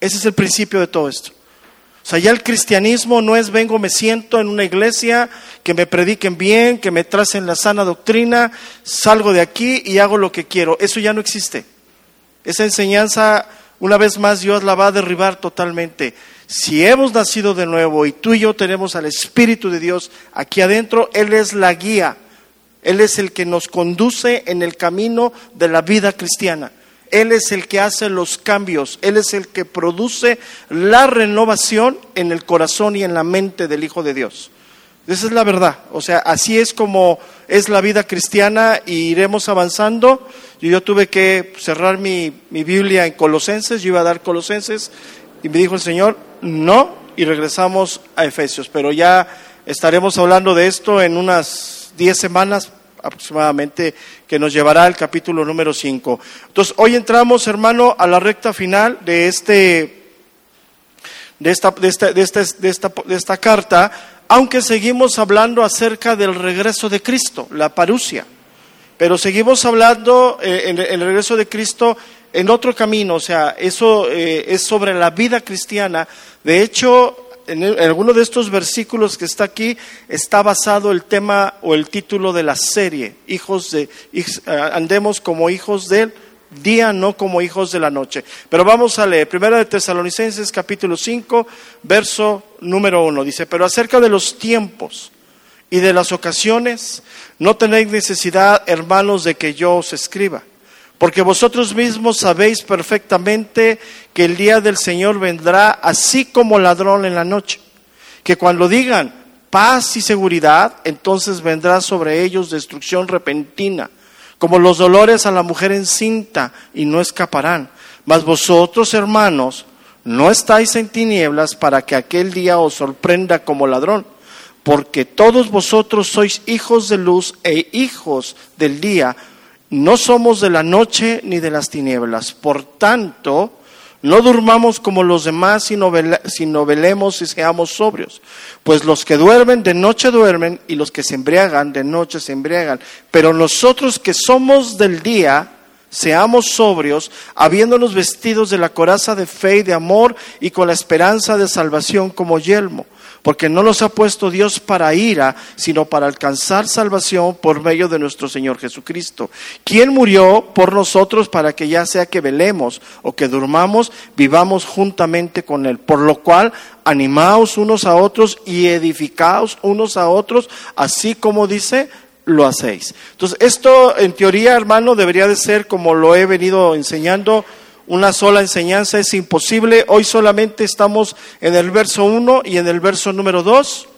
Ese es el principio de todo esto. O sea, ya el cristianismo no es vengo, me siento en una iglesia, que me prediquen bien, que me tracen la sana doctrina, salgo de aquí y hago lo que quiero. Eso ya no existe. Esa enseñanza, una vez más, Dios la va a derribar totalmente. Si hemos nacido de nuevo y tú y yo tenemos al Espíritu de Dios aquí adentro, Él es la guía. Él es el que nos conduce en el camino de la vida cristiana. Él es el que hace los cambios, Él es el que produce la renovación en el corazón y en la mente del Hijo de Dios. Esa es la verdad, o sea, así es como es la vida cristiana y iremos avanzando. Yo, tuve que cerrar mi, mi Biblia en Colosenses, yo iba a dar Colosenses y me dijo el Señor, no, y regresamos a Efesios, pero ya estaremos hablando de esto en unas diez semanas aproximadamente que nos llevará al capítulo número 5. Entonces, hoy entramos, hermano, a la recta final de este de esta, de esta, de esta, de esta, de esta carta, aunque seguimos hablando acerca del regreso de Cristo, la parusia. Pero seguimos hablando eh, en el regreso de Cristo en otro camino, o sea, eso eh, es sobre la vida cristiana. De hecho, en, alguno de estos versículos que está aquí está basado el tema o el título de la serie, hijos de, eh, andemos como hijos del día, no como hijos de la noche. Pero vamos a leer, Primera de Tesalonicenses capítulo 5, verso número 1, dice, pero acerca de los tiempos y de las ocasiones, no tenéis necesidad, hermanos, de que yo os escriba porque vosotros mismos sabéis perfectamente que el día del Señor vendrá así como ladrón en la noche. Que cuando digan paz y seguridad, entonces vendrá sobre ellos destrucción repentina, como los dolores a la mujer encinta, y no escaparán. Mas vosotros, hermanos, no estáis en tinieblas para que aquel día os sorprenda como ladrón, porque todos vosotros sois hijos de luz e hijos del día no somos de la noche ni de las tinieblas. Por tanto, no durmamos como los demás, sino, velemos y seamos sobrios. Pues los que duermen de noche duermen y los que se embriagan de noche se embriagan. Pero nosotros que somos del día, seamos sobrios, habiéndonos vestidos de la coraza de fe y de amor y con la esperanza de salvación como yelmo porque no nos ha puesto Dios para ira, sino para alcanzar salvación por medio de nuestro Señor Jesucristo, quien murió por nosotros para que ya sea que velemos o que durmamos, vivamos juntamente con Él. Por lo cual, animaos unos a otros y edificaos unos a otros, así como dice, lo hacéis. Entonces, esto en teoría, hermano, debería de ser como lo he venido enseñando una sola enseñanza es imposible. Hoy solamente estamos en el verso 1 y en el verso número 2.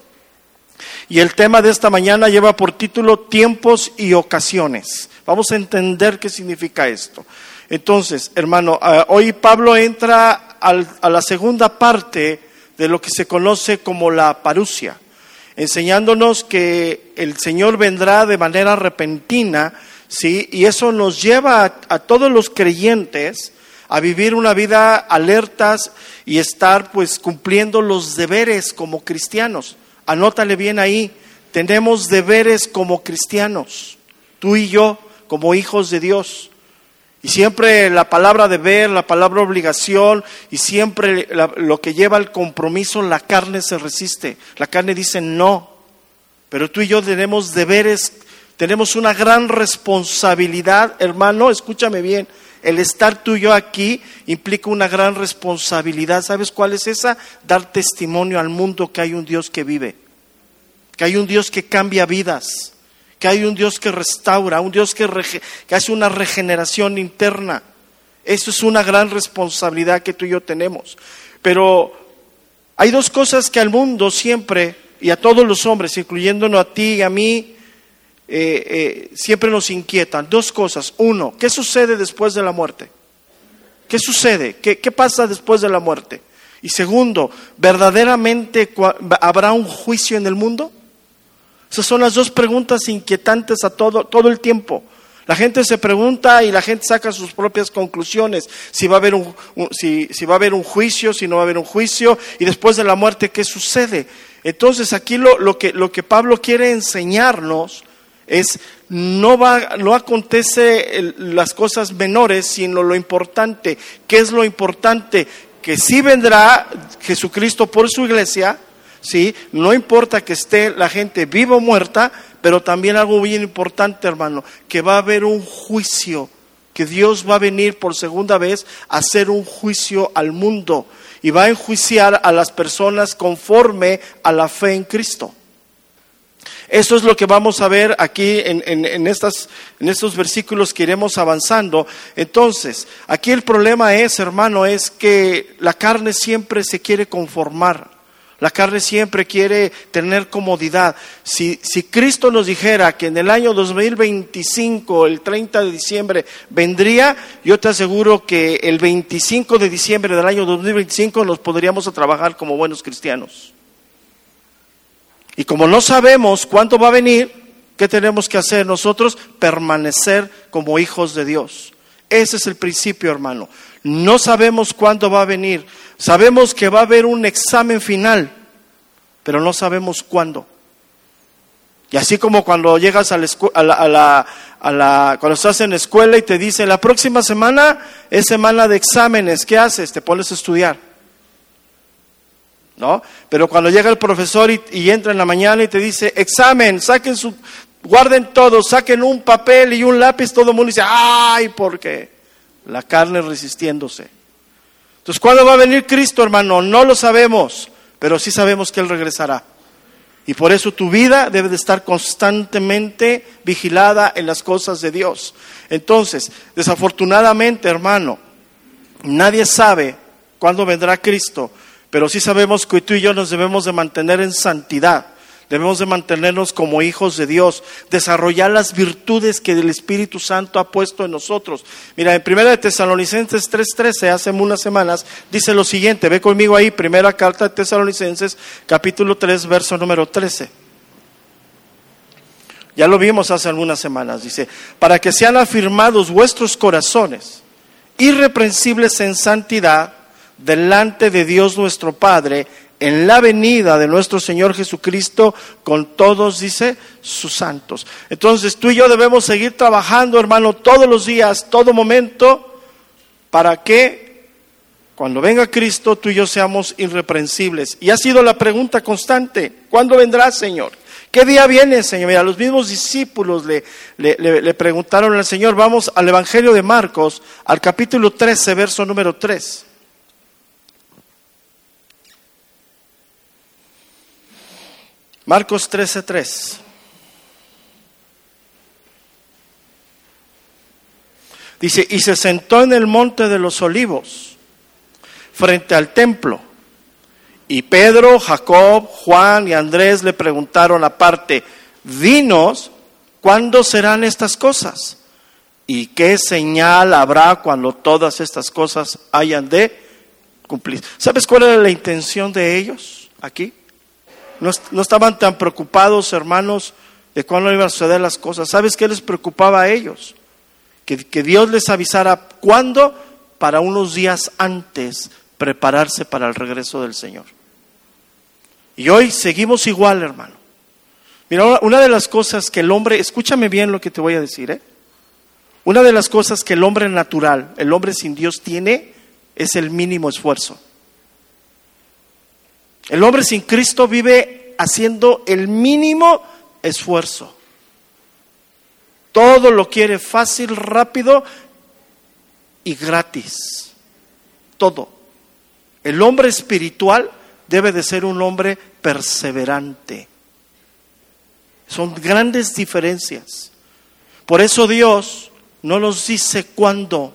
Y el tema de esta mañana lleva por título tiempos y ocasiones. Vamos a entender qué significa esto. Entonces, hermano, ah, hoy Pablo entra a la segunda parte de lo que se conoce como la parusia, enseñándonos que el Señor vendrá de manera repentina, ¿sí? Y eso nos lleva a todos los creyentes a vivir una vida alertas y estar pues cumpliendo los deberes como cristianos. Anótale bien ahí, tenemos deberes como cristianos, tú y yo como hijos de Dios. Y siempre la palabra deber, la palabra obligación y siempre lo que lleva al compromiso, la carne se resiste. La carne dice no. Pero tú y yo tenemos deberes, tenemos una gran responsabilidad, hermano, escúchame bien, el estar tú y yo aquí implica una gran responsabilidad. ¿Sabes cuál es esa? Dar testimonio al mundo que hay un Dios que vive, que hay un Dios que cambia vidas, que hay un Dios que restaura, un Dios que, hace una regeneración interna. Eso es una gran responsabilidad que tú y yo tenemos. Pero hay dos cosas que al mundo siempre, y a todos los hombres, incluyéndonos a ti y a mí, eh, eh, siempre nos inquietan. Dos cosas. Uno, ¿qué sucede después de la muerte? ¿Qué sucede? ¿Qué, pasa después de la muerte? Y segundo, ¿verdaderamente habrá un juicio en el mundo? Esas son las dos preguntas inquietantes a todo, todo el tiempo. La gente se pregunta y la gente saca sus propias conclusiones. Si va, a haber un, si, va a haber un juicio, si no va a haber un juicio, y después de la muerte, ¿qué sucede? Entonces aquí lo, que, lo que Pablo quiere enseñarnos es no va no acontece las cosas menores, sino lo importante. ¿Qué es lo importante? que sí vendrá Jesucristo por su iglesia, ¿sí? No importa que esté la gente viva o muerta, pero también algo bien importante, hermano, que va a haber un juicio, que Dios va a venir por segunda vez a hacer un juicio al mundo y va a enjuiciar a las personas conforme a la fe en Cristo. Eso es lo que vamos a ver aquí en, estas, en estos versículos que iremos avanzando. Entonces, aquí el problema es, hermano, es que la carne siempre se quiere conformar. La carne siempre quiere tener comodidad. Si, si, Cristo nos dijera que en el año 2025, el 30 de diciembre, vendría, yo te aseguro que el 25 de diciembre del año 2025 nos podríamos a trabajar como buenos cristianos. Y como no sabemos cuándo va a venir, ¿qué tenemos que hacer nosotros? Permanecer como hijos de Dios. Ese es el principio, hermano. No sabemos cuándo va a venir. Sabemos que va a haber un examen final, pero no sabemos cuándo. Y así como cuando llegas a la, a la, a la, cuando estás en la escuela y te dicen, la próxima semana es semana de exámenes, ¿qué haces? Te pones a estudiar. ¿No? Pero cuando llega el profesor y, entra en la mañana y te dice, examen, saquen su, guarden todo, saquen un papel y un lápiz, todo el mundo dice, ay, ¿por qué? La carne resistiéndose. Entonces, ¿cuándo va a venir Cristo, hermano? No lo sabemos, pero sí sabemos que Él regresará. Y por eso tu vida debe de estar constantemente vigilada en las cosas de Dios. Entonces, desafortunadamente, hermano, nadie sabe cuándo vendrá Cristo, pero sí sabemos que tú y yo nos debemos de mantener en santidad. Debemos de mantenernos como hijos de Dios, desarrollar las virtudes que el Espíritu Santo ha puesto en nosotros. Mira, en Primera de Tesalonicenses 3:13, hace unas semanas, dice lo siguiente, ve conmigo ahí, Primera Carta de Tesalonicenses, capítulo 3, verso número 13. Ya lo vimos hace algunas semanas, dice, para que sean afirmados vuestros corazones, irreprensibles en santidad, delante de Dios nuestro Padre en la venida de nuestro Señor Jesucristo con todos, dice, sus santos. Entonces tú y yo debemos seguir trabajando, hermano, todos los días, todo momento, para que cuando venga Cristo tú y yo seamos irreprensibles. Y ha sido la pregunta constante, ¿cuándo vendrá, Señor? ¿Qué día viene, Señor? Mira, los mismos discípulos le, le, le preguntaron al Señor, vamos al Evangelio de Marcos, al capítulo 13, verso número 3. Marcos 13:3. Dice, y se sentó en el monte de los olivos, frente al templo. Y Pedro, Jacob, Juan y Andrés le preguntaron aparte, dinos, ¿cuándo serán estas cosas? ¿Y qué señal habrá cuando todas estas cosas hayan de cumplir? ¿Sabes cuál era la intención de ellos aquí? No, estaban tan preocupados, hermanos, de cuándo iban a suceder las cosas. ¿Sabes qué les preocupaba a ellos? Que, que Dios les avisara cuándo para unos días antes prepararse para el regreso del Señor. Y hoy seguimos igual, hermano. Mira, una de las cosas que el hombre, escúchame bien lo que te voy a decir, ¿eh? Una de las cosas que el hombre natural, el hombre sin Dios tiene, es el mínimo esfuerzo. El hombre sin Cristo vive haciendo el mínimo esfuerzo. Todo lo quiere fácil, rápido y gratis. Todo. El hombre espiritual debe de ser un hombre perseverante. Son grandes diferencias. Por eso Dios no nos dice cuándo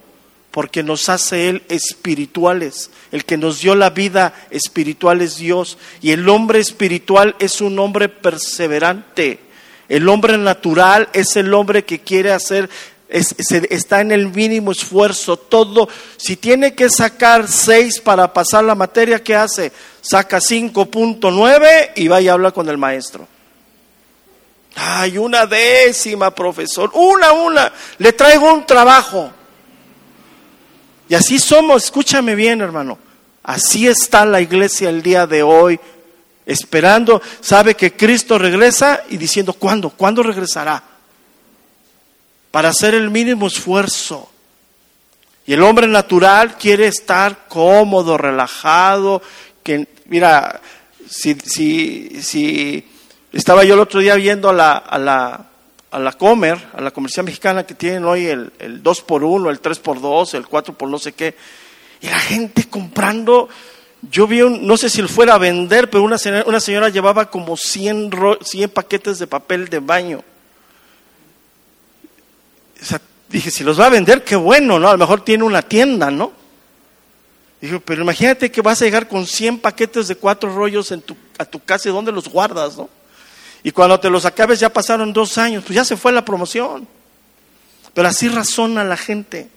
porque nos hace Él espirituales. El que nos dio la vida espiritual es Dios. Y el hombre espiritual es un hombre perseverante. El hombre natural es el hombre que quiere hacer, está en el mínimo esfuerzo. Todo, si tiene que sacar seis para pasar la materia, ¿qué hace? Saca 5.9 y va y habla con el maestro. Ay, una décima, profesor. Una, una. Le traigo un trabajo. Y así somos, escúchame bien hermano, así está la iglesia el día de hoy, esperando, sabe que Cristo regresa y diciendo, ¿cuándo? ¿Cuándo regresará? Para hacer el mínimo esfuerzo. Y el hombre natural quiere estar cómodo, relajado, que mira, si, si, si estaba yo el otro día viendo a la, a la, a la Comer, a la comercial mexicana que tienen hoy el, el 2 por 1 el 3 por 2 el 4 por no sé qué, y la gente comprando, yo vi, un, no sé si fuera a vender, pero una señora, una señora llevaba como 100, 100 paquetes de papel de baño. O sea, dije, si los va a vender, qué bueno, ¿no? A lo mejor tiene una tienda, ¿no? Dijo, pero imagínate que vas a llegar con 100 paquetes de cuatro rollos en tu, a tu casa y dónde los guardas, ¿no? Y cuando te los acabes ya pasaron dos años, pues ya se fue la promoción. Pero así razona la gente.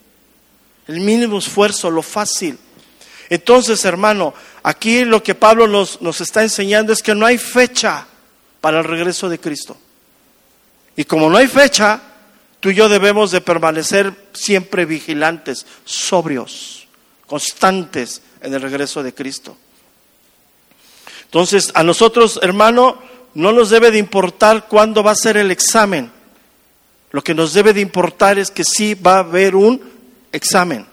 El mínimo esfuerzo, lo fácil. Entonces, hermano, aquí lo que Pablo nos, nos está enseñando es que no hay fecha para el regreso de Cristo. Y como no hay fecha, tú y yo debemos de permanecer siempre vigilantes, sobrios, constantes en el regreso de Cristo. Entonces, a nosotros, hermano, no nos debe de importar cuándo va a ser el examen. Lo que nos debe de importar es que sí va a haber un examen.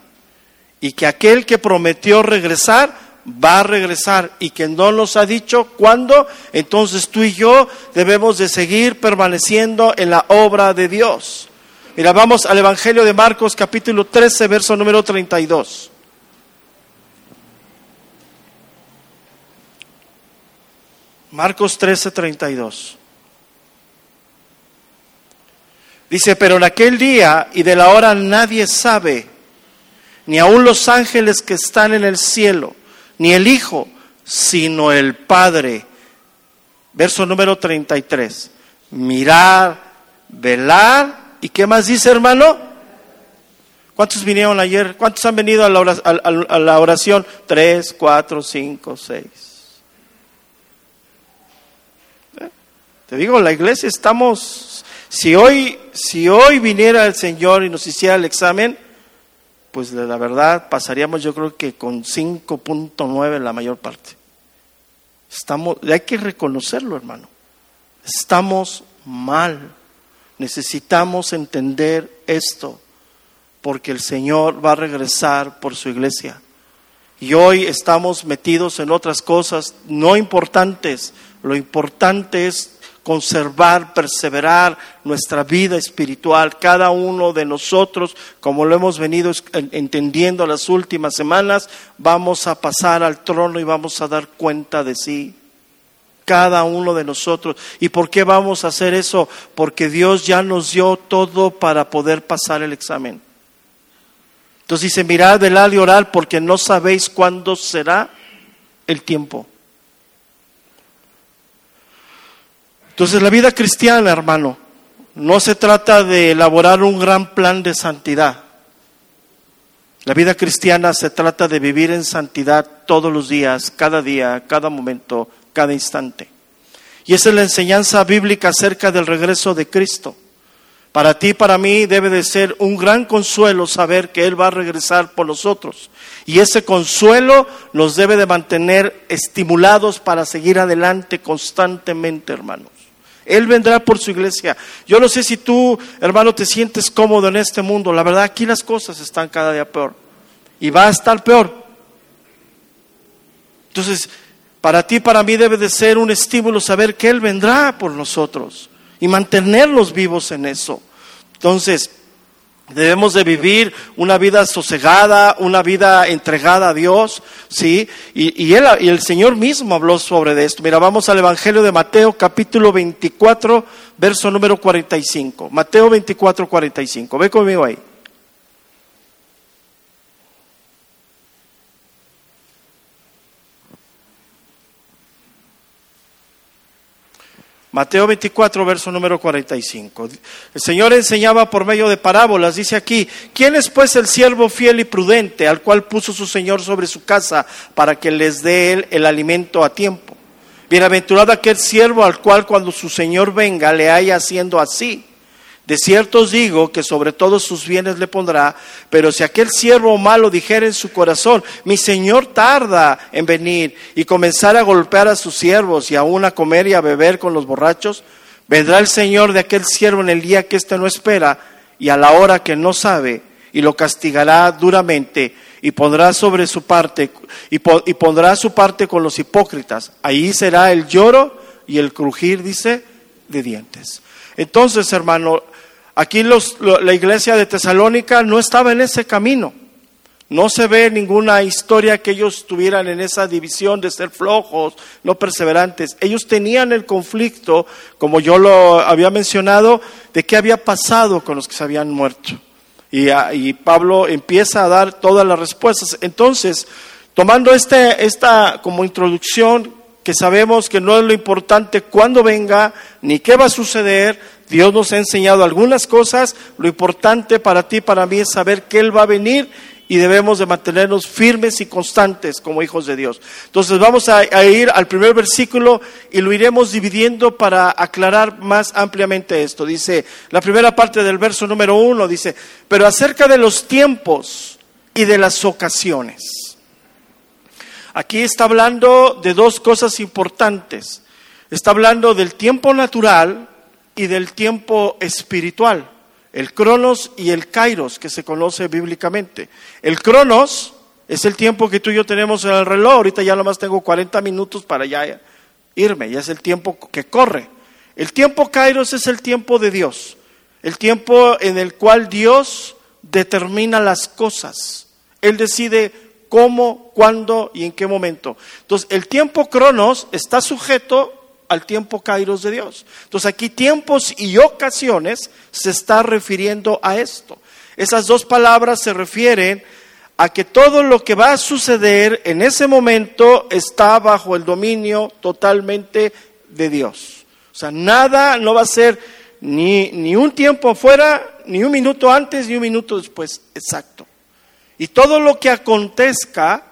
Y que aquel que prometió regresar, va a regresar y que no nos ha dicho cuándo, entonces tú y yo debemos de seguir permaneciendo en la obra de Dios. Mira, vamos al Evangelio de Marcos capítulo 13, verso número 32. Marcos 13, 32. Dice, pero en aquel día y de la hora nadie sabe, ni aun los ángeles que están en el cielo, ni el Hijo, sino el Padre. Verso número 33. Mirar, velar ¿Y qué más dice, hermano? ¿Cuántos vinieron ayer? ¿Cuántos han venido a la oración? Tres, cuatro, cinco, seis. Te digo, la iglesia estamos, si hoy, si hoy viniera el Señor y nos hiciera el examen, pues la verdad pasaríamos yo creo que con 5.9 la mayor parte. Estamos, hay que reconocerlo, hermano. Estamos mal. Necesitamos entender esto, porque el Señor va a regresar por su iglesia. Y hoy estamos metidos en otras cosas no importantes. Lo importante es conservar, perseverar nuestra vida espiritual. Cada uno de nosotros, como lo hemos venido entendiendo las últimas semanas, vamos a pasar al trono y vamos a dar cuenta de sí cada uno de nosotros. ¿Y por qué vamos a hacer eso? Porque Dios ya nos dio todo para poder pasar el examen. Entonces dice, mirad, velad y orad porque no sabéis cuándo será el tiempo. Entonces la vida cristiana, hermano, no se trata de elaborar un gran plan de santidad. La vida cristiana se trata de vivir en santidad todos los días, cada día, cada momento, cada instante. Y esa es la enseñanza bíblica acerca del regreso de Cristo. Para ti, para mí, debe de ser un gran consuelo saber que Él va a regresar por nosotros. Y ese consuelo nos debe de mantener estimulados para seguir adelante constantemente, hermanos. Él vendrá por su iglesia. Yo no sé si tú, hermano, te sientes cómodo en este mundo. La verdad, aquí las cosas están cada día peor. Y va a estar peor. Entonces, para ti, para mí debe de ser un estímulo saber que Él vendrá por nosotros y mantenerlos vivos en eso. Entonces, debemos de vivir una vida sosegada, una vida entregada a Dios, ¿sí? Y, él, y el Señor mismo habló sobre esto. Mira, vamos al Evangelio de Mateo, capítulo 24, verso número 45. Mateo 24, 45. Ve conmigo ahí. Mateo 24, verso número 45. El Señor enseñaba por medio de parábolas, dice aquí, ¿quién es pues el siervo fiel y prudente al cual puso su Señor sobre su casa para que les dé él el alimento a tiempo? Bienaventurado aquel siervo al cual cuando su Señor venga le haya haciendo así. De cierto os digo que sobre todos sus bienes le pondrá, pero si aquel siervo malo dijera en su corazón, mi señor tarda en venir y comenzar a golpear a sus siervos y aún a comer y a beber con los borrachos, vendrá el señor de aquel siervo en el día que éste no espera y a la hora que no sabe, y lo castigará duramente y pondrá sobre su parte y, pondrá su parte con los hipócritas. Ahí será el lloro y el crujir, dice, de dientes. Entonces, hermano, aquí la iglesia de Tesalónica no estaba en ese camino. No se ve ninguna historia que ellos tuvieran en esa división de ser flojos, no perseverantes. Ellos tenían el conflicto, como yo lo había mencionado, de qué había pasado con los que se habían muerto. Y, ah, Pablo empieza a dar todas las respuestas. Entonces, tomando este, esta como introducción, que sabemos que no es lo importante cuándo venga, ni qué va a suceder, Dios nos ha enseñado algunas cosas, lo importante para ti, para mí es saber que Él va a venir y debemos de mantenernos firmes y constantes como hijos de Dios. Entonces vamos a, ir al primer versículo y lo iremos dividiendo para aclarar más ampliamente esto. Dice, la primera parte del verso número uno dice, pero acerca de los tiempos y de las ocasiones. Aquí está hablando de dos cosas importantes. Está hablando del tiempo natural y del tiempo espiritual el cronos y el kairos, que se conoce bíblicamente. El cronos es el tiempo que tú y yo tenemos en el reloj, ahorita ya nomás tengo 40 minutos para ya irme, ya es el tiempo que corre. El tiempo kairos es el tiempo de Dios, el tiempo en el cual Dios determina las cosas. Él decide cómo, cuándo y en qué momento. Entonces, el tiempo cronos está sujeto al tiempo kairos de Dios. Entonces aquí tiempos y ocasiones se está refiriendo a esto. Esas dos palabras se refieren a que todo lo que va a suceder en ese momento está bajo el dominio totalmente de Dios. O sea, nada no va a ser ni, ni un tiempo afuera, ni un minuto antes, ni un minuto después, exacto. Y todo lo que acontezca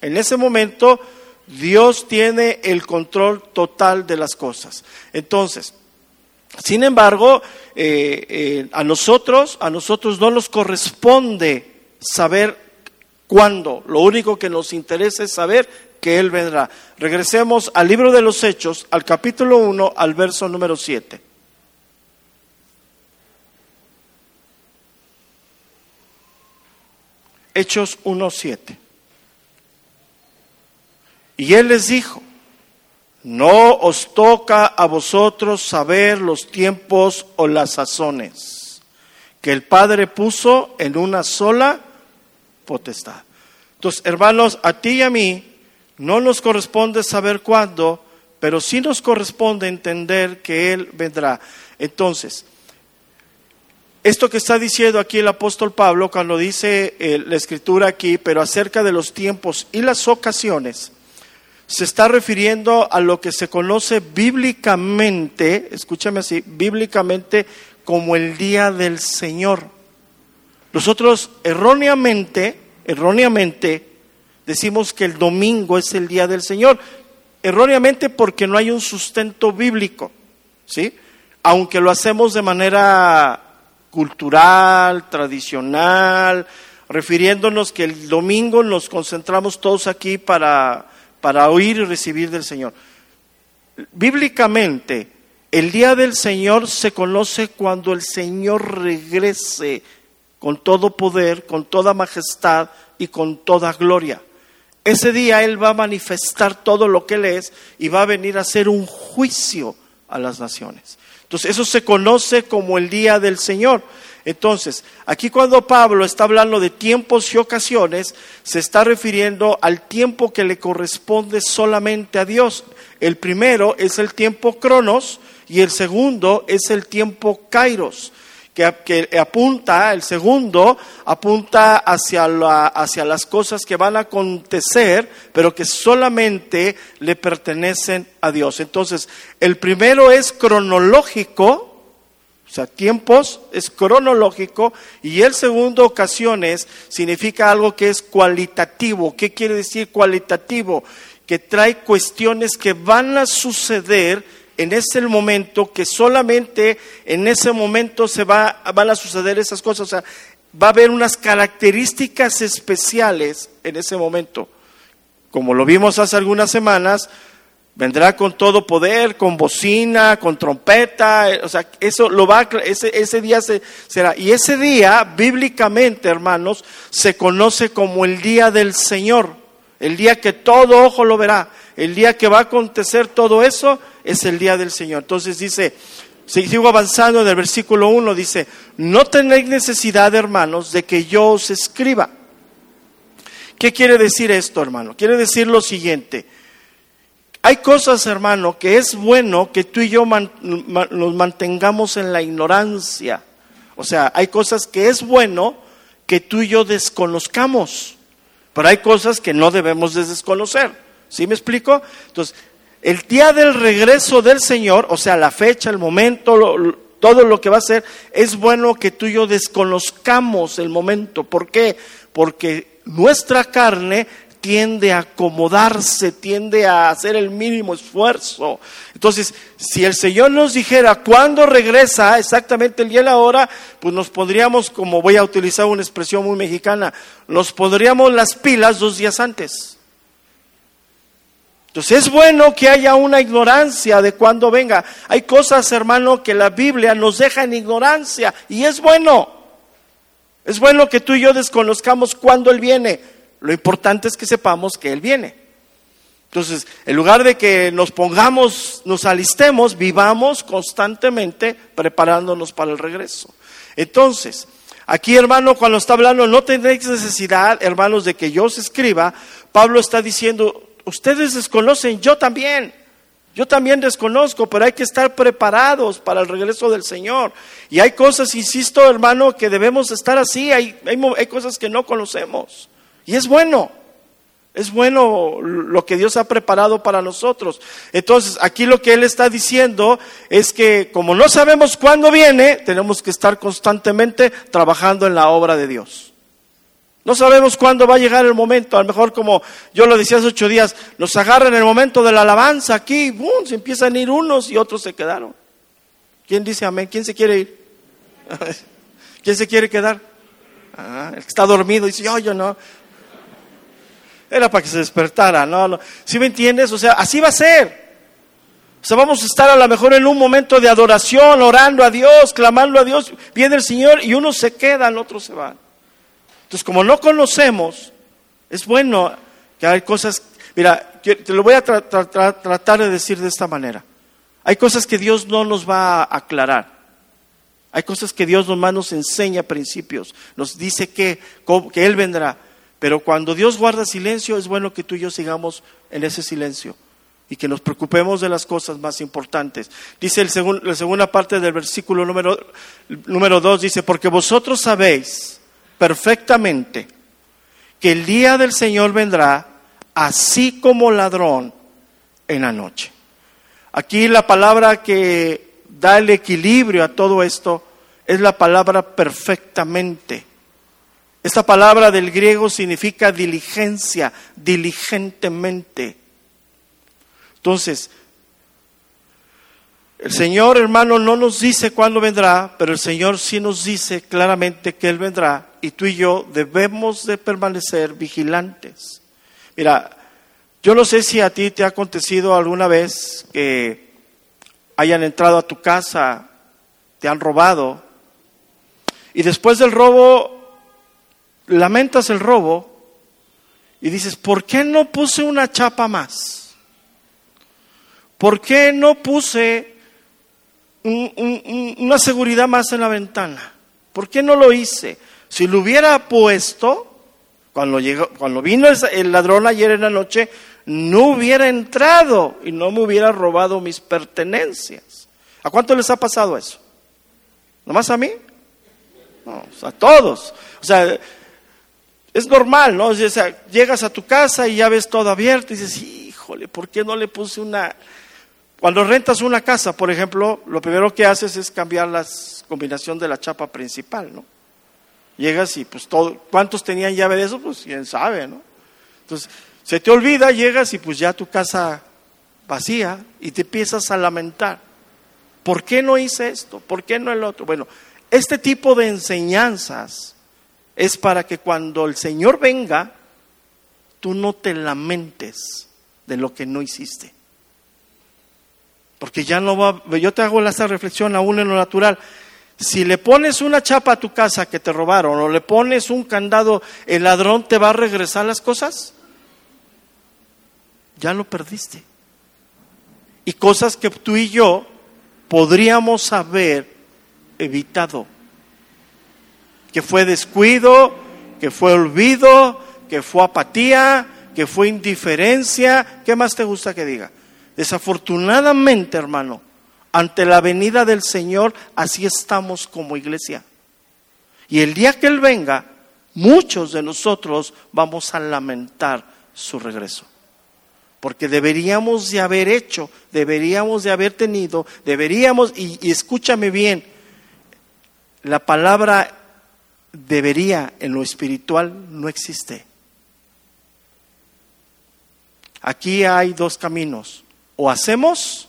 en ese momento Dios tiene el control total de las cosas. Entonces, sin embargo, eh, eh, a nosotros, a nosotros no nos corresponde saber cuándo. Lo único que nos interesa es saber que Él vendrá. Regresemos al libro de los Hechos, al capítulo 1, al verso número 7. Hechos 1, 7. Y él les dijo, no os toca a vosotros saber los tiempos o las sazones que el Padre puso en una sola potestad. Entonces, hermanos, a ti y a mí no nos corresponde saber cuándo, pero sí nos corresponde entender que Él vendrá. Entonces, esto que está diciendo aquí el apóstol Pablo cuando dice eh, la escritura aquí, pero acerca de los tiempos y las ocasiones, se está refiriendo a lo que se conoce bíblicamente, escúchame así, bíblicamente como el día del Señor. Nosotros erróneamente, erróneamente decimos que el domingo es el día del Señor, erróneamente porque no hay un sustento bíblico, ¿sí? Aunque lo hacemos de manera cultural, tradicional, refiriéndonos que el domingo nos concentramos todos aquí para para oír y recibir del Señor. Bíblicamente, el día del Señor se conoce cuando el Señor regrese con todo poder, con toda majestad y con toda gloria. Ese día Él va a manifestar todo lo que Él es y va a venir a hacer un juicio a las naciones. Entonces, eso se conoce como el día del Señor. Entonces, aquí cuando Pablo está hablando de tiempos y ocasiones, se está refiriendo al tiempo que le corresponde solamente a Dios. El primero es el tiempo cronos y el segundo es el tiempo kairos. Que, apunta, el segundo apunta hacia, hacia las cosas que van a acontecer, pero que solamente le pertenecen a Dios. Entonces, el primero es cronológico, o sea, tiempos es cronológico y el segundo ocasiones significa algo que es cualitativo. ¿Qué quiere decir cualitativo? Que trae cuestiones que van a suceder en ese momento, que solamente en ese momento se va, van a suceder esas cosas. O sea, va a haber unas características especiales en ese momento. Como lo vimos hace algunas semanas, Vendrá con todo poder, con bocina, con trompeta, o sea, eso lo va, ese, ese día se, será. Y ese día, bíblicamente, hermanos, se conoce como el día del Señor, el día que todo ojo lo verá, el día que va a acontecer todo eso, es el día del Señor. Entonces dice, sigo avanzando en el versículo 1, dice, no tenéis necesidad, hermanos, de que yo os escriba. ¿Qué quiere decir esto, hermano? Quiere decir lo siguiente hay cosas, hermano, que es bueno que tú y yo nos mantengamos en la ignorancia. O sea, hay cosas que es bueno que tú y yo desconozcamos, pero hay cosas que no debemos de desconocer. ¿Sí me explico? Entonces, el día del regreso del Señor, o sea, la fecha, el momento, todo lo que va a ser, es bueno que tú y yo desconozcamos el momento. ¿Por qué? Porque nuestra carne tiende a acomodarse, tiende a hacer el mínimo esfuerzo. Entonces, si el Señor nos dijera cuándo regresa, exactamente el día y la hora, pues nos podríamos, como voy a utilizar una expresión muy mexicana, nos pondríamos las pilas dos días antes. Entonces es bueno que haya una ignorancia de cuándo venga. Hay cosas, hermano, que la Biblia nos deja en ignorancia y es bueno. Es bueno que tú y yo desconozcamos cuándo Él viene. Lo importante es que sepamos que Él viene. Entonces, en lugar de que nos pongamos, nos alistemos, vivamos constantemente preparándonos para el regreso. Entonces, aquí hermano, cuando está hablando, no tendréis necesidad, hermanos, de que yo os escriba, Pablo está diciendo, ustedes desconocen, yo también. Yo también desconozco, pero hay que estar preparados para el regreso del Señor. Y hay cosas, insisto, hermano, que debemos estar así. Hay, hay, hay cosas que no conocemos. Y es bueno, es bueno lo que Dios ha preparado para nosotros. Entonces, aquí lo que Él está diciendo es que como no sabemos cuándo viene, tenemos que estar constantemente trabajando en la obra de Dios. No sabemos cuándo va a llegar el momento. A lo mejor, como yo lo decía hace ocho días, nos agarra en el momento de la alabanza aquí, ¡bum! se empiezan a ir unos y otros se quedaron. ¿Quién dice amén? ¿Quién se quiere ir? ¿Quién se quiere quedar? Ah, el que está dormido dice, yo, yo no. Era para que se despertara, ¿no? ¿Sí me entiendes? O sea, así va a ser. O sea, vamos a estar a lo mejor en un momento de adoración, orando a Dios, clamando a Dios, viene el Señor y uno se queda, el otro se va. Entonces, como no conocemos, es bueno que hay cosas, mira, te lo voy a tratar de decir de esta manera. Hay cosas que Dios no nos va a aclarar. Hay cosas que Dios nomás nos enseña principios, nos dice que, que Él vendrá. Pero cuando Dios guarda silencio, es bueno que tú y yo sigamos en ese silencio y que nos preocupemos de las cosas más importantes. Dice el la segunda parte del versículo número, número 2, dice, porque vosotros sabéis perfectamente que el día del Señor vendrá así como ladrón en la noche. Aquí la palabra que da el equilibrio a todo esto es la palabra perfectamente. Esta palabra del griego significa diligencia, diligentemente. Entonces, el Señor, hermano, no nos dice cuándo vendrá, pero el Señor sí nos dice claramente que Él vendrá y tú y yo debemos de permanecer vigilantes. Mira, yo no sé si a ti te ha acontecido alguna vez que hayan entrado a tu casa, te han robado y después del robo lamentas el robo y dices, ¿por qué no puse una chapa más? ¿Por qué no puse una seguridad más en la ventana? ¿Por qué no lo hice? Si lo hubiera puesto, cuando, llegó, cuando vino el ladrón ayer en la noche, no hubiera entrado y no me hubiera robado mis pertenencias. ¿A cuánto les ha pasado eso? ¿Nomás a mí? No, a todos. O sea, es normal, ¿no? Llegas a tu casa y ya ves todo abierto y dices, híjole, ¿por qué no le puse una... Cuando rentas una casa, por ejemplo, lo primero que haces es cambiar la combinación de la chapa principal, ¿no? Llegas y pues todo, ¿cuántos tenían llave de eso? Pues quién sabe, ¿no? Entonces, se te olvida, llegas y pues ya tu casa vacía y te empiezas a lamentar. ¿Por qué no hice esto? ¿Por qué no el otro? Bueno, este tipo de enseñanzas es para que cuando el Señor venga, tú no te lamentes de lo que no hiciste. Porque ya no va, yo te hago esta reflexión aún en lo natural. Si le pones una chapa a tu casa que te robaron o le pones un candado, ¿el ladrón te va a regresar las cosas? Ya lo perdiste. Y cosas que tú y yo podríamos haber evitado. Que fue descuido, que fue olvido, que fue apatía, que fue indiferencia. ¿Qué más te gusta que diga? Desafortunadamente, hermano, ante la venida del Señor, así estamos como iglesia. Y el día que Él venga, muchos de nosotros vamos a lamentar su regreso. Porque deberíamos de haber hecho, deberíamos de haber tenido, deberíamos, y, y escúchame bien, la palabra debería en lo espiritual no existe. Aquí hay dos caminos, o hacemos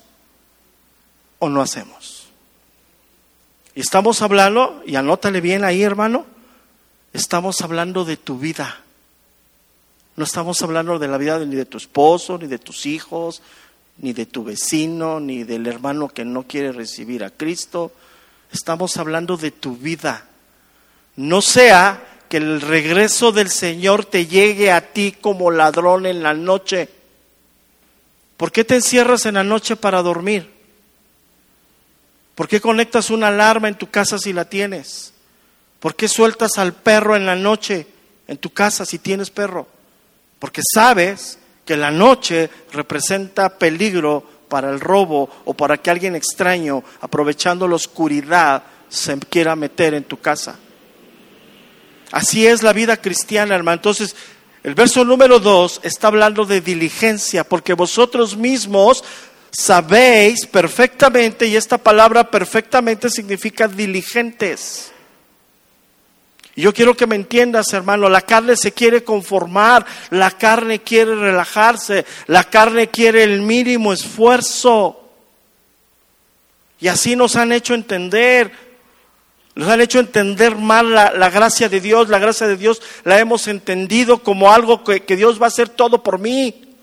o no hacemos. Y estamos hablando, y anótale bien ahí, hermano, estamos hablando de tu vida. No estamos hablando de la vida ni de tu esposo, ni de tus hijos, ni de tu vecino, ni del hermano que no quiere recibir a Cristo. Estamos hablando de tu vida. No sea que el regreso del Señor te llegue a ti como ladrón en la noche. ¿Por qué te encierras en la noche para dormir? ¿Por qué conectas una alarma en tu casa si la tienes? ¿Por qué sueltas al perro en la noche en tu casa si tienes perro? Porque sabes que la noche representa peligro para el robo o para que alguien extraño, aprovechando la oscuridad, se quiera meter en tu casa. Así es la vida cristiana, hermano. Entonces, el verso número dos está hablando de diligencia, porque vosotros mismos sabéis perfectamente, y esta palabra perfectamente significa diligentes. Y yo quiero que me entiendas, hermano, la carne se quiere conformar, la carne quiere relajarse, la carne quiere el mínimo esfuerzo. Y así nos han hecho entender, nos han hecho entender mal la, gracia de Dios, la gracia de Dios la hemos entendido como algo que, que Dios va a hacer todo por mí.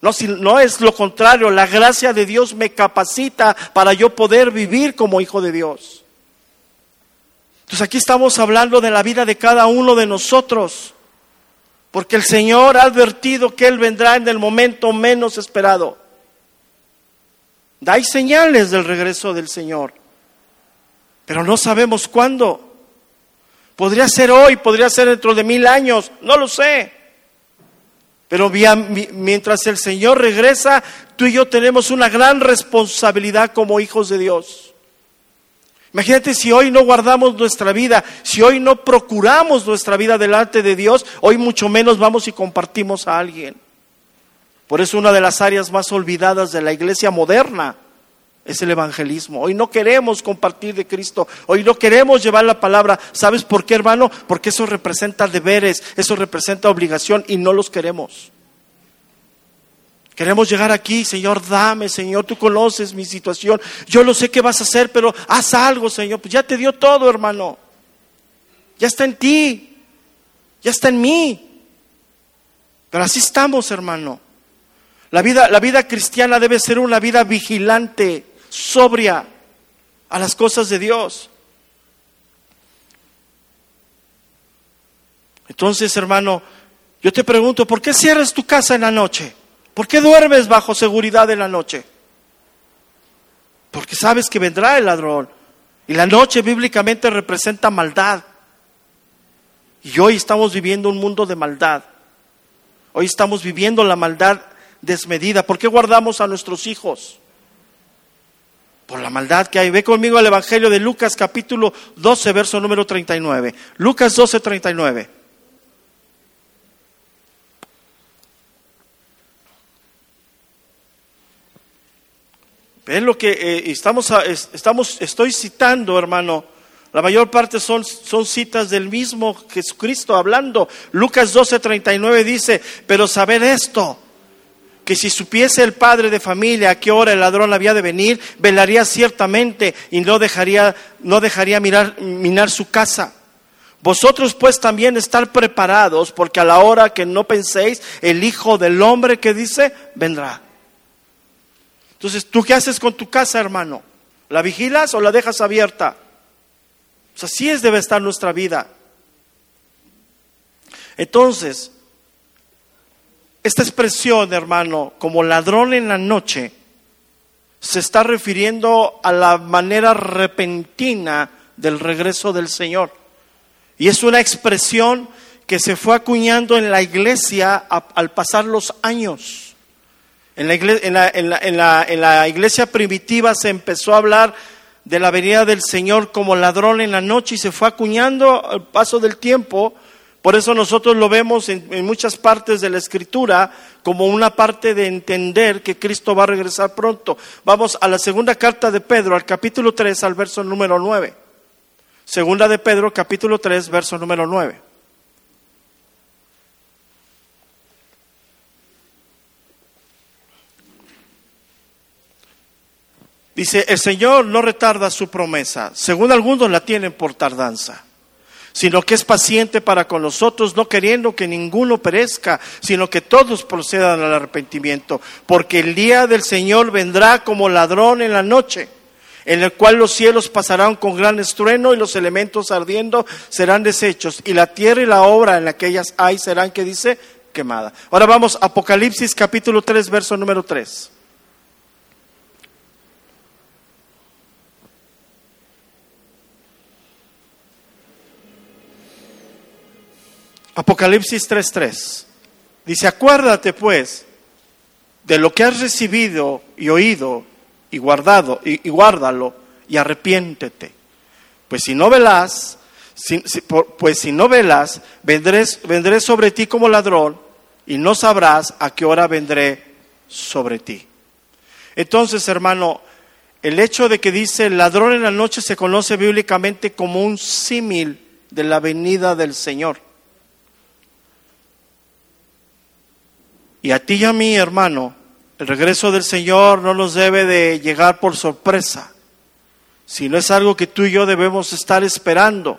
No, si, no es lo contrario, la gracia de Dios me capacita para yo poder vivir como hijo de Dios. Entonces aquí estamos hablando de la vida de cada uno de nosotros, porque el Señor ha advertido que Él vendrá en el momento menos esperado. Hay señales del regreso del Señor, pero no sabemos cuándo. Podría ser hoy, podría ser dentro de mil años, no lo sé. Pero mientras el Señor regresa, tú y yo tenemos una gran responsabilidad como hijos de Dios. Imagínate si hoy no guardamos nuestra vida, si hoy no procuramos nuestra vida delante de Dios, hoy mucho menos vamos y compartimos a alguien. Por eso una de las áreas más olvidadas de la iglesia moderna es el evangelismo. Hoy no queremos compartir de Cristo, hoy no queremos llevar la palabra. ¿Sabes por qué, hermano? Porque eso representa deberes, eso representa obligación y no los queremos. Queremos llegar aquí, Señor, dame, Señor, tú conoces mi situación. Yo lo sé que vas a hacer, pero haz algo, Señor. Pues ya te dio todo, hermano. Ya está en ti. Ya está en mí. Pero así estamos, hermano. La vida, la vida cristiana debe ser una vida vigilante sobria a las cosas de Dios. Entonces, hermano, yo te pregunto, ¿por qué cierras tu casa en la noche? ¿Por qué duermes bajo seguridad en la noche? Porque sabes que vendrá el ladrón. Y la noche bíblicamente representa maldad. Y hoy estamos viviendo un mundo de maldad. Hoy estamos viviendo la maldad desmedida. ¿Por qué guardamos a nuestros hijos? Por la maldad que hay. Ve conmigo al Evangelio de Lucas capítulo 12, verso número 39. Lucas 12, 39. Ven lo que eh, estamos, estamos, estoy citando, hermano. La mayor parte son, son citas del mismo Jesucristo hablando. Lucas 12, 39 dice, pero saber esto, que si supiese el padre de familia a qué hora el ladrón había de venir, velaría ciertamente y no dejaría, no dejaría mirar, minar su casa. Vosotros pues también estar preparados, porque a la hora que no penséis, el Hijo del Hombre que dice, vendrá. Entonces, ¿tú qué haces con tu casa, hermano? ¿La vigilas o la dejas abierta? Así es debe estar nuestra vida. Entonces, esta expresión, hermano, como ladrón en la noche, se está refiriendo a la manera repentina del regreso del Señor. Y es una expresión que se fue acuñando en la iglesia al pasar los años. En la, iglesia, en la iglesia primitiva se empezó a hablar de la venida del Señor como ladrón en la noche y se fue acuñando al paso del tiempo. Por eso nosotros lo vemos en, muchas partes de la Escritura como una parte de entender que Cristo va a regresar pronto. Vamos a la segunda carta de Pedro, al capítulo 3, al verso número 9. Segunda de Pedro, capítulo 3, verso número 9. Dice, el Señor no retarda su promesa, según algunos la tienen por tardanza, sino que es paciente para con nosotros, no queriendo que ninguno perezca, sino que todos procedan al arrepentimiento, porque el día del Señor vendrá como ladrón en la noche, en el cual los cielos pasarán con gran estruendo y los elementos ardiendo serán deshechos, y la tierra y la obra en la que ellas hay serán, que dice, quemada. Ahora vamos, Apocalipsis capítulo 3, verso número 3. Apocalipsis 3:3. Dice, acuérdate pues de lo que has recibido y oído y guardado y, guárdalo y arrepiéntete. Pues si no velas, pues si no velas, vendré, vendré sobre ti como ladrón y no sabrás a qué hora vendré sobre ti. Entonces, hermano, el hecho de que dice ladrón en la noche se conoce bíblicamente como un símil de la venida del Señor. Y a ti y a mí, hermano, el regreso del Señor no nos debe de llegar por sorpresa, sino es algo que tú y yo debemos estar esperando,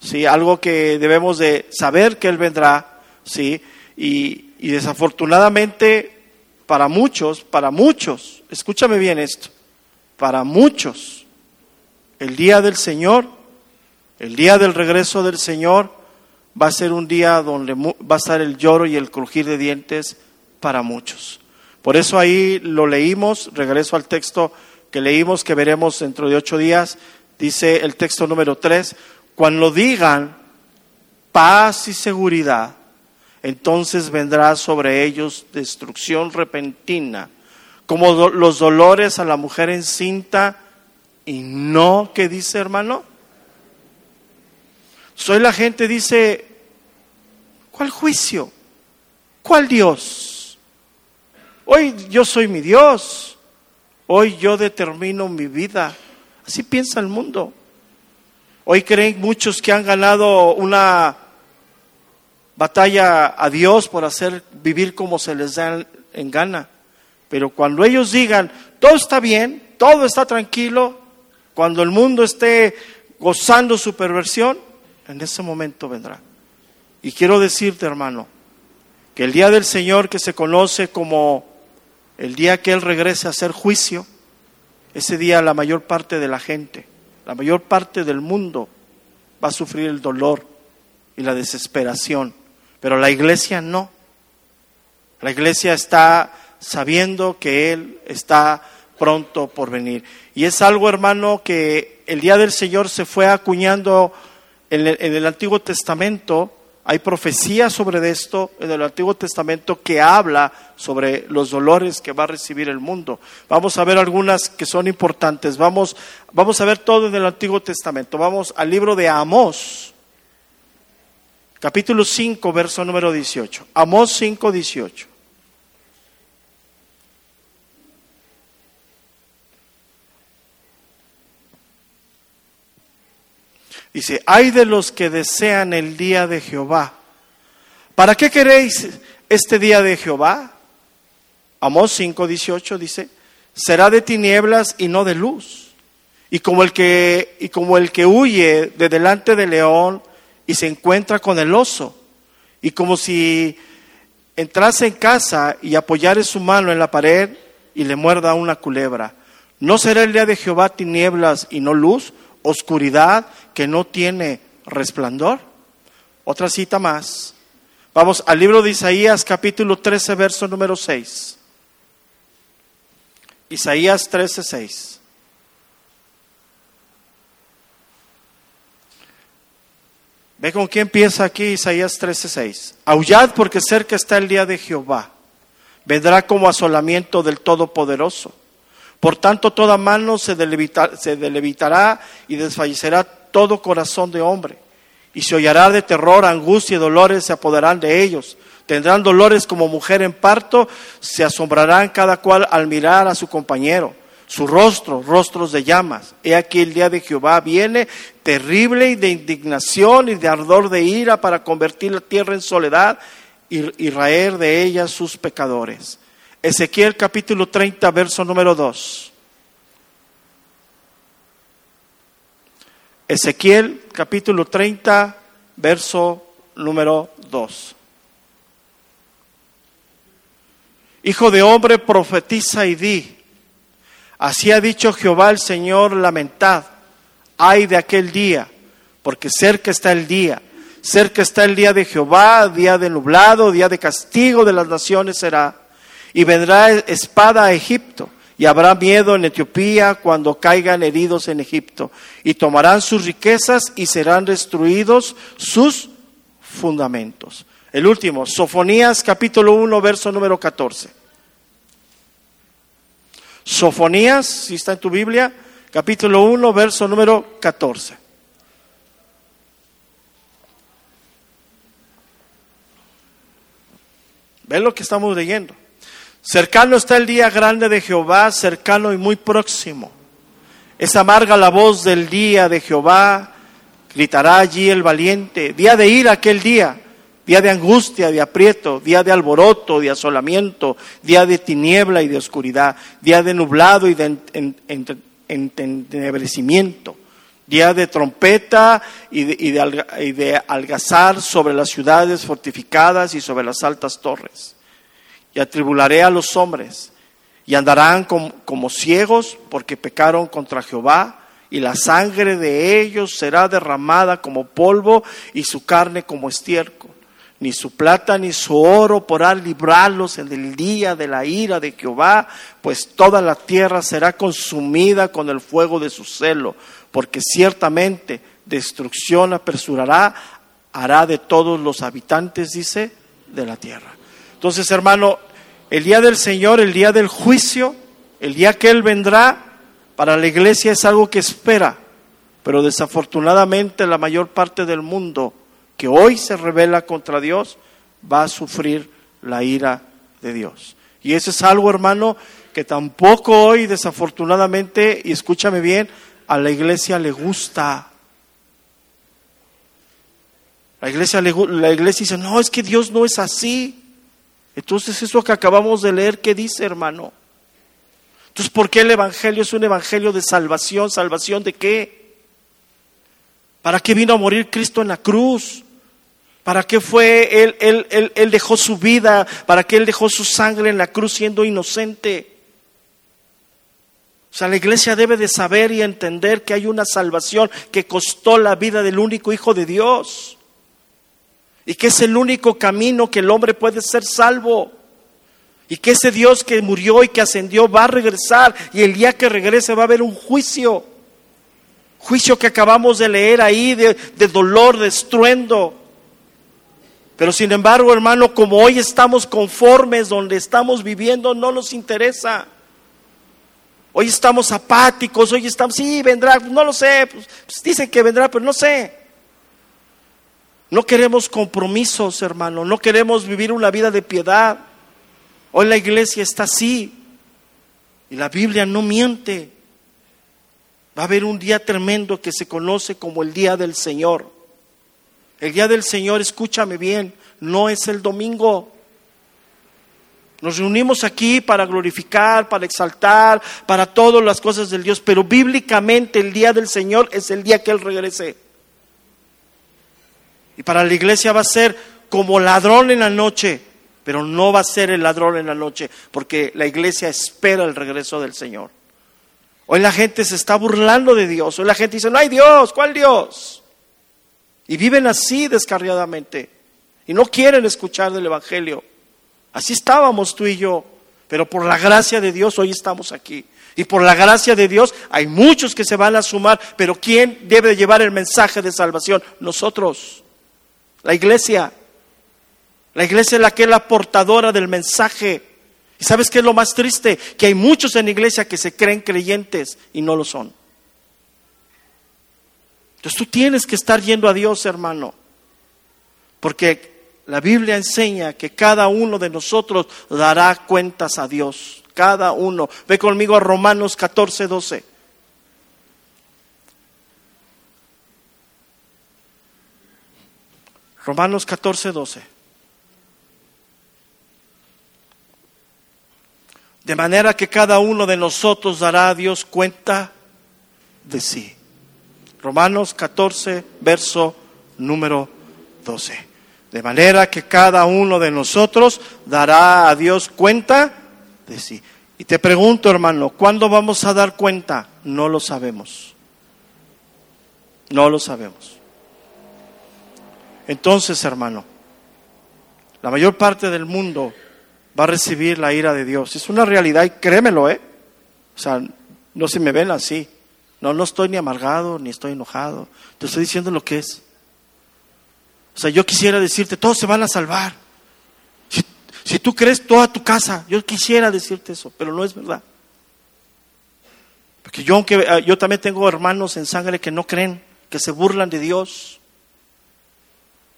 ¿sí? algo que debemos de saber que Él vendrá, ¿sí? y, y desafortunadamente para muchos, para muchos, escúchame bien esto, para muchos, el día del Señor, el día del regreso del Señor, va a ser un día donde va a estar el lloro y el crujir de dientes para muchos. Por eso ahí lo leímos, regreso al texto que leímos, que veremos dentro de ocho días, dice el texto número tres, cuando digan paz y seguridad, entonces vendrá sobre ellos destrucción repentina, como los dolores a la mujer encinta, y no, ¿qué dice hermano? Soy la gente dice, ¿cuál juicio? ¿Cuál Dios? Hoy yo soy mi Dios. Hoy yo determino mi vida. Así piensa el mundo. Hoy creen muchos que han ganado una batalla a Dios por hacer vivir como se les da en gana. Pero cuando ellos digan, todo está bien, todo está tranquilo, cuando el mundo esté gozando su perversión, en ese momento vendrá. Y quiero decirte, hermano, que el día del Señor que se conoce como el día que Él regrese a hacer juicio, ese día la mayor parte de la gente, la mayor parte del mundo va a sufrir el dolor y la desesperación, pero la iglesia no. La iglesia está sabiendo que Él está pronto por venir. Y es algo, hermano, que el día del Señor se fue acuñando en el, Antiguo Testamento hay profecía sobre esto en el Antiguo Testamento que habla sobre los dolores que va a recibir el mundo. Vamos a ver algunas que son importantes. Vamos, vamos a ver todo en el Antiguo Testamento. Vamos al libro de Amós, capítulo 5, verso número 18. Amós 5, 18. Dice, hay de los que desean el día de Jehová. ¿Para qué queréis este día de Jehová? Amós 5:18 dice, será de tinieblas y no de luz. Y como el que y como el que huye de delante del león y se encuentra con el oso, y como si entrase en casa y apoyare su mano en la pared y le muerda una culebra. ¿No será el día de Jehová tinieblas y no luz, oscuridad que no tiene resplandor? Otra cita más. Vamos al libro de Isaías capítulo 13, verso número 6. Isaías 13, 6. Ve con quién empieza aquí Isaías 13, 6. Aullad porque cerca está el día de Jehová. Vendrá como asolamiento del Todopoderoso. Por tanto, toda mano se delevitará y desfallecerá todo corazón de hombre y se hollará de terror, angustia y dolores se apoderarán de ellos. Tendrán dolores como mujer en parto, se asombrarán cada cual al mirar a su compañero. Su rostro, rostros de llamas. He aquí el día de Jehová viene terrible y de indignación y de ardor de ira para convertir la tierra en soledad y, y raer de ella sus pecadores. Ezequiel capítulo 30, verso número 2. Ezequiel capítulo 30, verso número 2. Hijo de hombre, profetiza y di. Así ha dicho Jehová el Señor, lamentad. Ay de aquel día, porque cerca está el día. Cerca está el día de Jehová, día de nublado, día de castigo de las naciones será. Y vendrá espada a Egipto y habrá miedo en Etiopía cuando caigan heridos en Egipto, y tomarán sus riquezas y serán destruidos sus fundamentos. El último, Sofonías capítulo 1, verso número 14. Sofonías, si está en tu Biblia, capítulo 1, verso número 14. ¿Ven lo que estamos leyendo? Cercano está el día grande de Jehová, cercano y muy próximo. Es amarga la voz del día de Jehová, gritará allí el valiente. Día de ira aquel día, día de angustia, de aprieto, día de alboroto, de asolamiento, día de tiniebla y de oscuridad, día de nublado y de entenebrecimiento, día de trompeta y de, y de algazar sobre las ciudades fortificadas y sobre las altas torres y atribularé a los hombres, y andarán como, ciegos porque pecaron contra Jehová, y la sangre de ellos será derramada como polvo y su carne como estiércol. Ni su plata ni su oro podrán librarlos en el día de la ira de Jehová, pues toda la tierra será consumida con el fuego de su celo, porque ciertamente destrucción apresurará, hará de todos los habitantes, dice, de la tierra. Entonces, hermano, el día del Señor, el día del juicio, el día que Él vendrá, para la iglesia es algo que espera, pero desafortunadamente la mayor parte del mundo que hoy se revela contra Dios va a sufrir la ira de Dios. Y eso es algo, hermano, que tampoco hoy, desafortunadamente, y escúchame bien, a la iglesia le gusta. La iglesia, la iglesia dice, no, es que Dios no es así. Entonces eso que acabamos de leer, ¿qué dice hermano? Entonces, ¿por qué el Evangelio es un Evangelio de salvación? ¿Salvación de qué? ¿Para qué vino a morir Cristo en la cruz? ¿Para qué fue él, él, él, él dejó su vida? ¿Para qué Él dejó su sangre en la cruz siendo inocente? O sea, la iglesia debe de saber y entender que hay una salvación que costó la vida del único Hijo de Dios y que es el único camino que el hombre puede ser salvo. Y que ese Dios que murió y que ascendió va a regresar y el día que regrese va a haber un juicio. Juicio que acabamos de leer ahí de, de dolor, de estruendo. Pero sin embargo, hermano, como hoy estamos conformes donde estamos viviendo, no nos interesa. Hoy estamos apáticos, hoy estamos, sí, vendrá, no lo sé, pues, pues dicen que vendrá, pero no sé. No queremos compromisos, hermano. No queremos vivir una vida de piedad. Hoy la iglesia está así. Y la Biblia no miente. Va a haber un día tremendo que se conoce como el día del Señor. El día del Señor, escúchame bien, no es el domingo. Nos reunimos aquí para glorificar, para exaltar, para todas las cosas del Dios, pero bíblicamente el día del Señor es el día que Él regrese. Para la iglesia va a ser como ladrón en la noche. pero no va a ser el ladrón en la noche, porque la iglesia espera el regreso del Señor. Hoy la gente se está burlando de Dios, hoy la gente dice, no hay Dios, ¿cuál Dios? Y viven así descarriadamente y no quieren escuchar del Evangelio. Así estábamos tú y yo, pero por la gracia de Dios hoy estamos aquí. Y por la gracia de Dios hay muchos que se van a sumar, pero ¿quién debe llevar el mensaje de salvación? Nosotros, la iglesia. La iglesia es la que es la portadora del mensaje. ¿Y sabes qué es lo más triste? Que hay muchos en la iglesia que se creen creyentes y no lo son. Entonces tú tienes que estar yendo a Dios, hermano. Porque la Biblia enseña que cada uno de nosotros dará cuentas a Dios. Cada uno. Ve conmigo a Romanos 14, 12. Romanos 14, 12. De manera que cada uno de nosotros dará a Dios cuenta de sí. Romanos 14, verso número 12. De manera que cada uno de nosotros dará a Dios cuenta de sí. Y te pregunto, hermano, ¿cuándo vamos a dar cuenta? No lo sabemos. No lo sabemos. Entonces, hermano, la mayor parte del mundo va a recibir la ira de Dios. Es una realidad y créemelo, ¿eh? O sea, no se me ven así. No, no estoy ni amargado, ni estoy enojado. Te estoy diciendo lo que es. O sea, yo quisiera decirte, todos se van a salvar. Si, si tú crees toda tu casa, yo quisiera decirte eso, pero no es verdad. Porque yo, aunque ah, yo también tengo hermanos en sangre que no creen, que se burlan de Dios,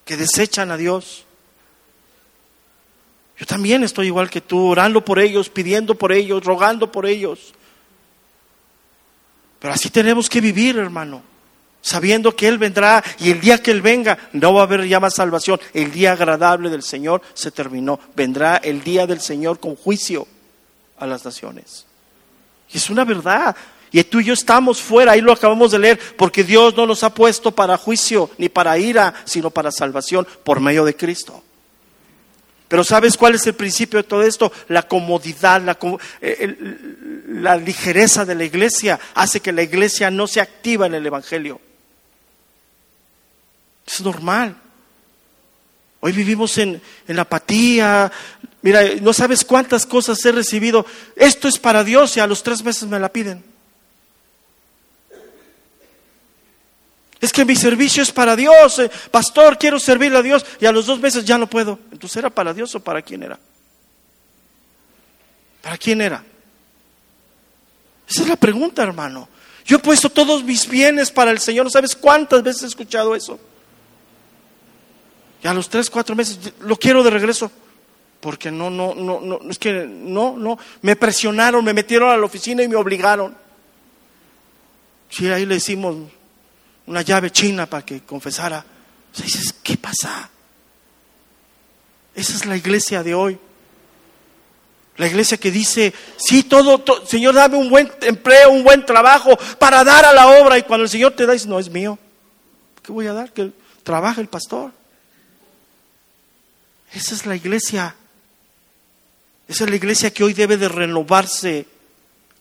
que desechan a Dios. Yo también estoy igual que tú, orando por ellos, pidiendo por ellos, rogando por ellos. Pero así tenemos que vivir, hermano, sabiendo que Él vendrá y el día que Él venga no va a haber ya más salvación. El día agradable del Señor se terminó. Vendrá el día del Señor con juicio a las naciones. Y es una verdad. Y tú y yo estamos fuera, ahí lo acabamos de leer, porque Dios no nos ha puesto para juicio ni para ira, sino para salvación por medio de Cristo. Pero ¿sabes cuál es el principio de todo esto? La comodidad, la, eh, la, ligereza de la iglesia hace que la iglesia no se activa en el Evangelio. Es normal. Hoy vivimos en, en apatía. Mira, no sabes cuántas cosas he recibido. Esto es para Dios y a los tres meses me la piden. Es que mi servicio es para Dios. Eh, pastor, quiero servirle a Dios y a los dos meses ya no puedo. Entonces, ¿era para Dios o para quién era? ¿Para quién era? Esa es la pregunta, hermano. Yo he puesto todos mis bienes para el Señor. ¿No sabes cuántas veces he escuchado eso? Y a los tres, cuatro meses lo quiero de regreso. Porque no, no, no, no, es que no, no. Me presionaron, me metieron a la oficina y me obligaron. Sí, ahí le decimos, una llave china para que confesara. O sea, dices, ¿qué pasa? Esa es la iglesia de hoy. La iglesia que dice, sí, todo, Señor, dame un buen empleo, un buen trabajo para dar a la obra. Y cuando el Señor te da, dice, no es mío. ¿Qué voy a dar? Que trabaje el pastor. Esa es la iglesia. Esa es la iglesia que hoy debe de renovarse.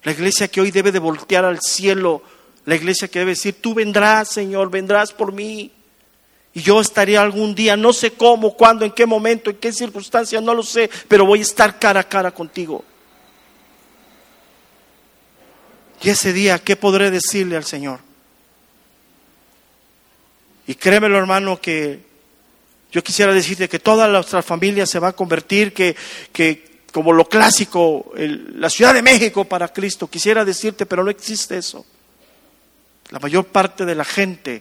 La iglesia que hoy debe de voltear al cielo la iglesia que debe decir, tú vendrás, Señor, vendrás por mí. Y yo estaré algún día, no sé cómo, cuándo, en qué momento, en qué circunstancia, no lo sé, pero voy a estar cara a cara contigo. Y ese día, ¿qué podré decirle al Señor? Y créemelo, hermano, que yo quisiera decirte que toda nuestra familia se va a convertir, que, que como lo clásico, la Ciudad de México para Cristo, quisiera decirte, pero no existe eso. La mayor parte de la gente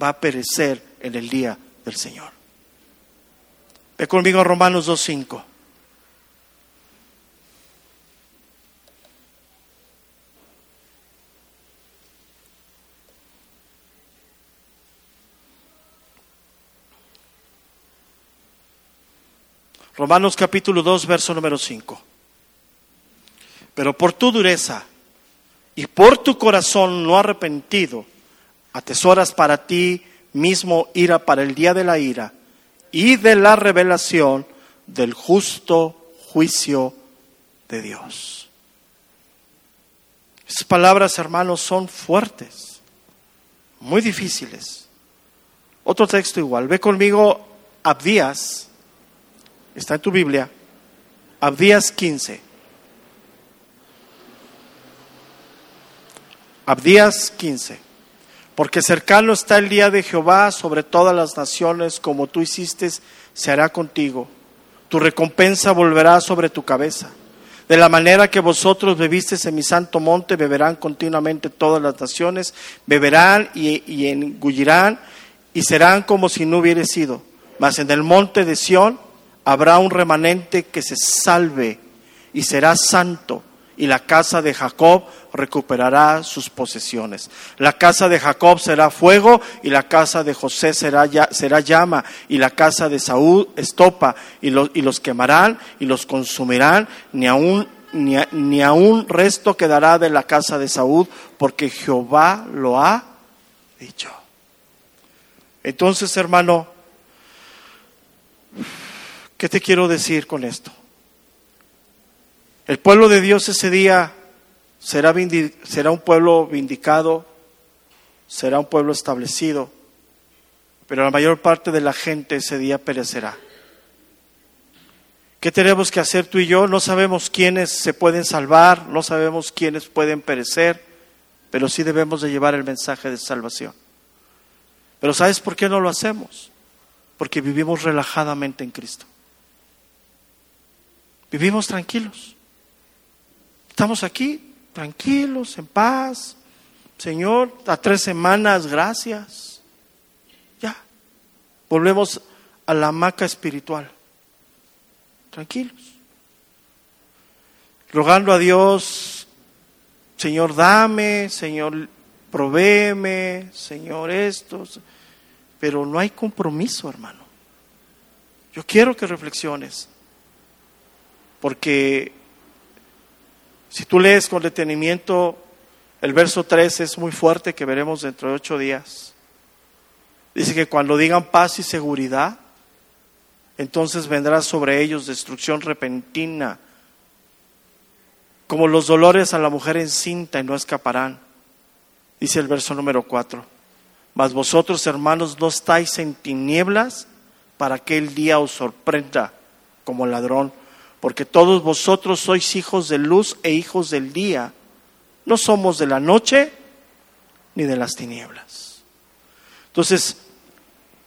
va a perecer en el día del Señor. Ve conmigo a Romanos 2.5. Romanos capítulo 2, verso número 5. Pero por tu dureza y por tu corazón no arrepentido, atesoras para ti mismo ira para el día de la ira y de la revelación del justo juicio de Dios. Esas palabras, hermanos, son fuertes, muy difíciles. Otro texto igual. Ve conmigo Abdías, está en tu Biblia, Abdías 15. Abdías 15. Porque cercano está el día de Jehová sobre todas las naciones, como tú hiciste, se hará contigo. Tu recompensa volverá sobre tu cabeza. De la manera que vosotros bebisteis en mi santo monte, beberán continuamente todas las naciones, beberán y, y engullirán y serán como si no hubiera sido. Mas en el monte de Sión habrá un remanente que se salve y será santo, y la casa de Jacob recuperará sus posesiones. La casa de Jacob será fuego y la casa de José será, será llama y la casa de Saúl estopa y los, y los quemarán y los consumirán, ni aún ni, ni aún resto quedará de la casa de Saúl, porque Jehová lo ha dicho. Entonces, hermano, ¿qué te quiero decir con esto? El pueblo de Dios ese día será, será un pueblo vindicado, será un pueblo establecido, pero la mayor parte de la gente ese día perecerá. ¿Qué tenemos que hacer tú y yo? No sabemos quiénes se pueden salvar, no sabemos quiénes pueden perecer, pero sí debemos de llevar el mensaje de salvación. Pero ¿sabes por qué no lo hacemos? Porque vivimos relajadamente en Cristo. Vivimos tranquilos. Estamos aquí tranquilos, en paz. Señor, a tres semanas, gracias. Ya. Volvemos a la hamaca espiritual. Tranquilos. Rogando a Dios, Señor, dame, Señor, provéeme, Señor, esto. Pero no hay compromiso, hermano. Yo quiero que reflexiones. Porque si tú lees con detenimiento el verso 3 es muy fuerte que veremos dentro de ocho días. Dice que cuando digan paz y seguridad, entonces vendrá sobre ellos destrucción repentina, como los dolores a la mujer encinta y no escaparán. Dice el verso número 4. Mas vosotros, hermanos, no estáis en tinieblas para que el día os sorprenda como ladrón porque todos vosotros sois hijos de luz e hijos del día. No somos de la noche ni de las tinieblas. Entonces,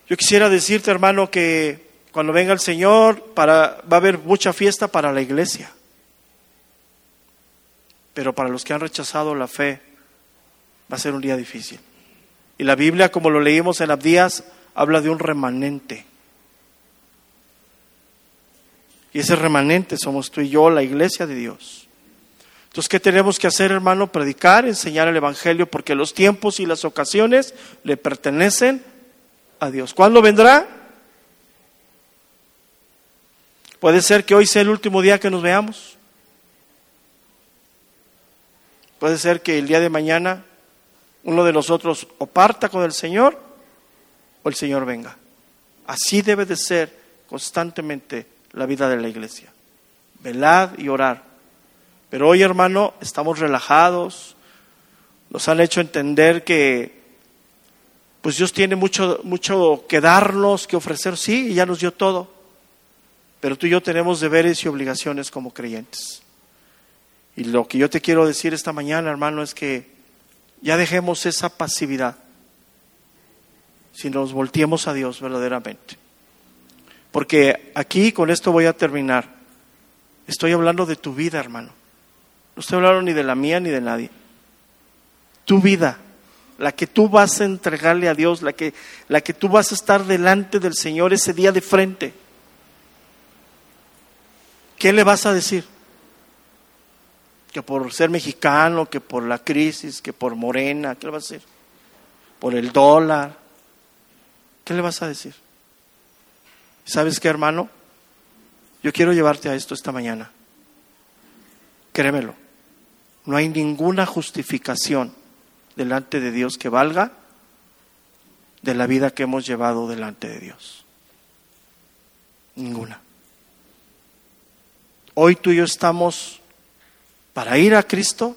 yo quisiera decirte, hermano, que cuando venga el Señor para, va a haber mucha fiesta para la iglesia. Pero para los que han rechazado la fe, va a ser un día difícil. Y la Biblia, como lo leímos en Abdías, habla de un remanente y ese remanente somos tú y yo, la iglesia de Dios. Entonces, ¿qué tenemos que hacer, hermano? Predicar, enseñar el Evangelio, porque los tiempos y las ocasiones le pertenecen a Dios. ¿Cuándo vendrá? Puede ser que hoy sea el último día que nos veamos. Puede ser que el día de mañana uno de nosotros o parta con el Señor o el Señor venga. Así debe de ser constantemente la vida de la iglesia. Velad y orar. Pero hoy, hermano, estamos relajados. Nos han hecho entender que pues Dios tiene mucho, mucho que darnos, que ofrecer, sí, y ya nos dio todo. Pero tú y yo tenemos deberes y obligaciones como creyentes. Y lo que yo te quiero decir esta mañana, hermano, es que ya dejemos esa pasividad si nos volteemos a Dios verdaderamente. Porque aquí con esto voy a terminar. Estoy hablando de tu vida, hermano. No estoy hablando ni de la mía ni de nadie. Tu vida, la que tú vas a entregarle a Dios, la que, la que tú vas a estar delante del Señor ese día de frente. ¿Qué le vas a decir? Que por ser mexicano, que por la crisis, que por Morena, ¿qué le vas a decir? Por el dólar. ¿Qué le vas a decir? ¿Sabes qué, hermano? Yo quiero llevarte a esto esta mañana. Créemelo. No hay ninguna justificación delante de Dios que valga de la vida que hemos llevado delante de Dios. Ninguna. Hoy tú y yo estamos para ir a Cristo,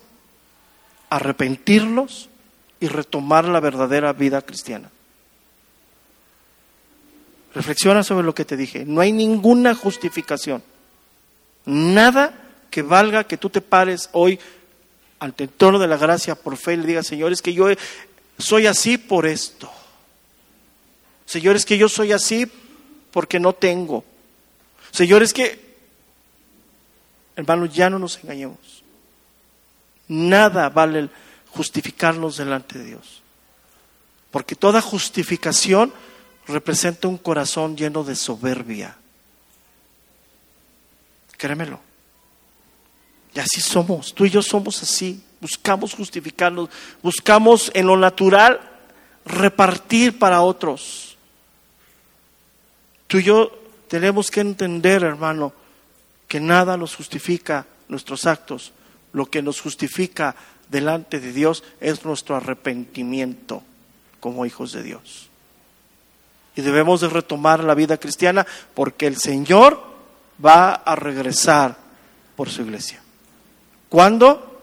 arrepentirlos y retomar la verdadera vida cristiana. Reflexiona sobre lo que te dije. No hay ninguna justificación. Nada que valga que tú te pares hoy ante el trono de la gracia por fe y le digas, Señor, es que yo soy así por esto. Señor, es que yo soy así porque no tengo. Señor, es que, hermanos, ya no nos engañemos. Nada vale justificarnos delante de Dios. Porque toda justificación representa un corazón lleno de soberbia. Créemelo. Y así somos, tú y yo somos así. Buscamos justificarnos, buscamos en lo natural repartir para otros. Tú y yo tenemos que entender, hermano, que nada nos justifica nuestros actos. Lo que nos justifica delante de Dios es nuestro arrepentimiento como hijos de Dios. Y debemos de retomar la vida cristiana porque el Señor va a regresar por su iglesia. ¿Cuándo?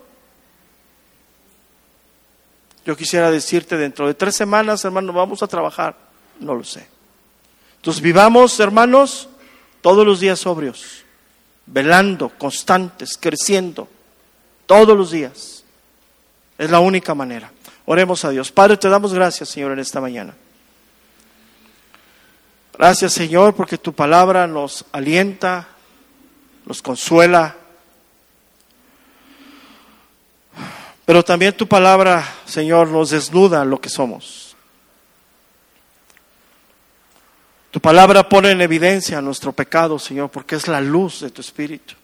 Yo quisiera decirte dentro de tres semanas, hermano, vamos a trabajar. No lo sé. Entonces vivamos, hermanos, todos los días sobrios, velando, constantes, creciendo, todos los días. Es la única manera. Oremos a Dios. Padre, te damos gracias, Señor, en esta mañana. Gracias, Señor, porque tu palabra nos alienta, nos consuela, Pero también tu palabra, Señor, nos desnuda lo que somos. Tu palabra pone en evidencia nuestro pecado, Señor, porque es la luz de tu Espíritu.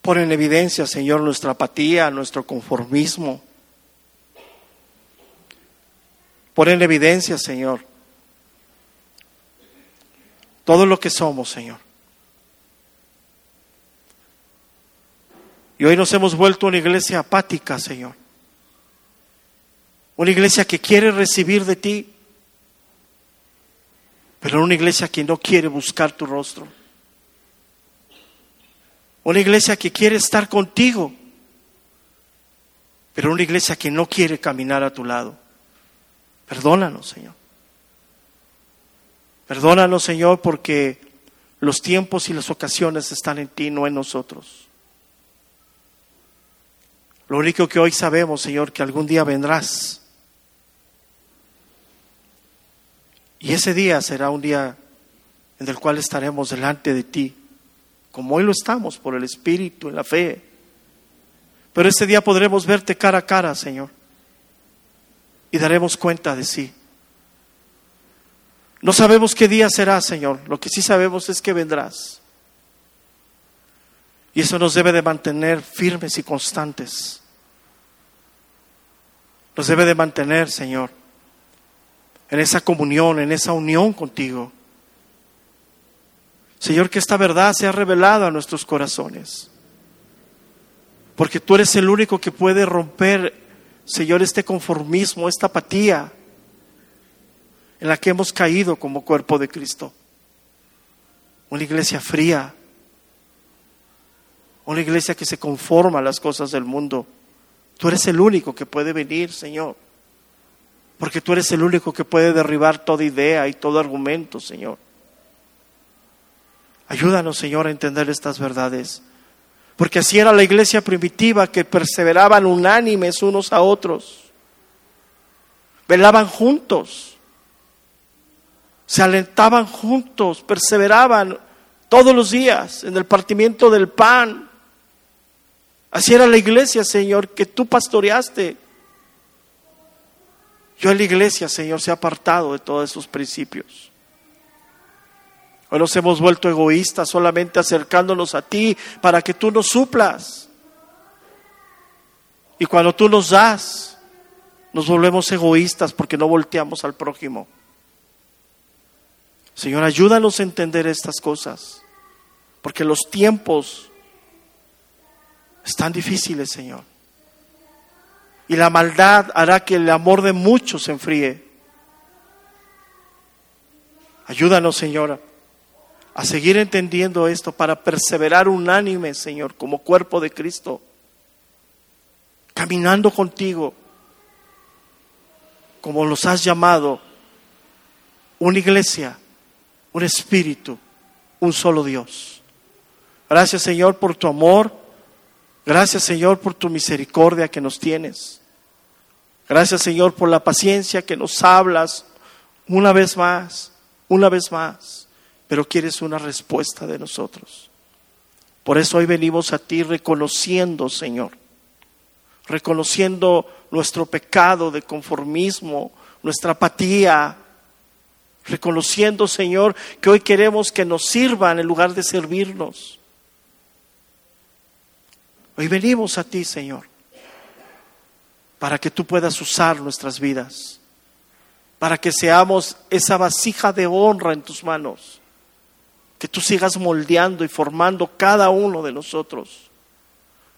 Pone en evidencia, Señor, nuestra apatía, nuestro conformismo. Pone en evidencia, Señor, todo lo que somos, Señor. Y hoy nos hemos vuelto una iglesia apática, Señor. Una iglesia que quiere recibir de ti, pero una iglesia que no quiere buscar tu rostro. Una iglesia que quiere estar contigo, pero una iglesia que no quiere caminar a tu lado. Perdónanos, Señor. Perdónanos, Señor, porque los tiempos y las ocasiones están en ti, no en nosotros. Lo único que hoy sabemos, Señor, que algún día vendrás. Y ese día será un día en el cual estaremos delante de ti, como hoy lo estamos por el Espíritu, en la fe. Pero ese día podremos verte cara a cara, Señor, y daremos cuenta de sí. No sabemos qué día será, Señor. Lo que sí sabemos es que vendrás. Y eso nos debe de mantener firmes y constantes. Nos debe de mantener, Señor, en esa comunión, en esa unión contigo. Señor, que esta verdad sea revelada a nuestros corazones. Porque tú eres el único que puede romper, Señor, este conformismo, esta apatía en la que hemos caído como cuerpo de Cristo. Una iglesia fría, una iglesia que se conforma a las cosas del mundo. Tú eres el único que puede venir, Señor. Porque tú eres el único que puede derribar toda idea y todo argumento, Señor. Ayúdanos, Señor, a entender estas verdades. Porque así era la iglesia primitiva que perseveraban unánimes unos a otros. Velaban juntos. Se alentaban juntos, perseveraban todos los días en el partimiento del pan, Así era la iglesia, Señor, que tú pastoreaste. Yo en la iglesia, Señor, se ha apartado de todos esos principios. Hoy nos hemos vuelto egoístas solamente acercándonos a ti para que tú nos suplas. Y cuando tú nos das, nos volvemos egoístas porque no volteamos al prójimo. Señor, ayúdanos a entender estas cosas, porque los tiempos están difíciles, Señor. Y la maldad hará que el amor de muchos se enfríe. Ayúdanos, Señor, a seguir entendiendo esto para perseverar unánime, Señor, como cuerpo de Cristo, caminando contigo, como los has llamado, una iglesia, un espíritu, un solo Dios. Gracias, Señor, por tu amor. Gracias, Señor, por tu misericordia que nos tienes. Gracias, Señor, por la paciencia que nos hablas una vez más, una vez más pero quieres una respuesta de nosotros. Por eso hoy venimos a ti reconociendo, Señor, reconociendo nuestro pecado de conformismo, nuestra apatía, reconociendo, Señor, que hoy queremos que nos sirvan en lugar de servirnos. Hoy venimos a ti, Señor, para que tú puedas usar nuestras vidas, para que seamos esa vasija de honra en tus manos que tú sigas moldeando y formando cada uno de nosotros,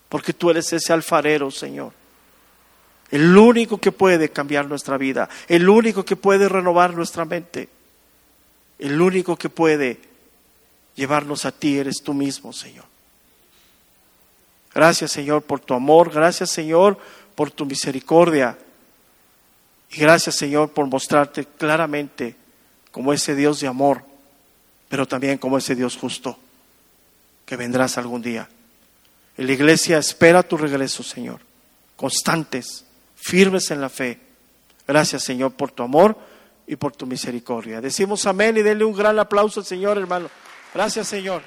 porque tú eres ese alfarero, Señor. El único que puede cambiar nuestra vida, el único que puede renovar nuestra mente, el único que puede llevarnos a ti eres tú mismo, Señor. Gracias, Señor, por tu amor, gracias, Señor, por tu misericordia. Y gracias, Señor, por mostrarte claramente como ese Dios de amor pero también como ese Dios justo, que vendrás algún día. La iglesia espera tu regreso, Señor, constantes, firmes en la fe. Gracias, Señor, por tu amor y por tu misericordia. Decimos amén y denle un gran aplauso al Señor, hermano. Gracias, Señor.